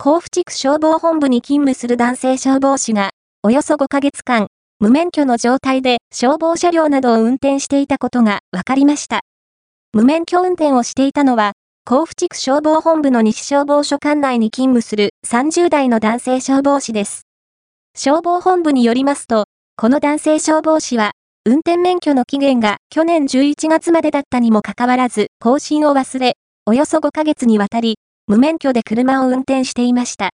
甲府地区消防本部に勤務する男性消防士が、およそ5ヶ月間、無免許の状態で消防車両などを運転していたことが分かりました。無免許運転をしていたのは、甲府地区消防本部の西消防署管内に勤務する30代の男性消防士です。消防本部によりますと、この男性消防士は、運転免許の期限が去年11月までだったにもかかわらず、更新を忘れ、およそ5ヶ月にわたり、無免許で車を運転していました。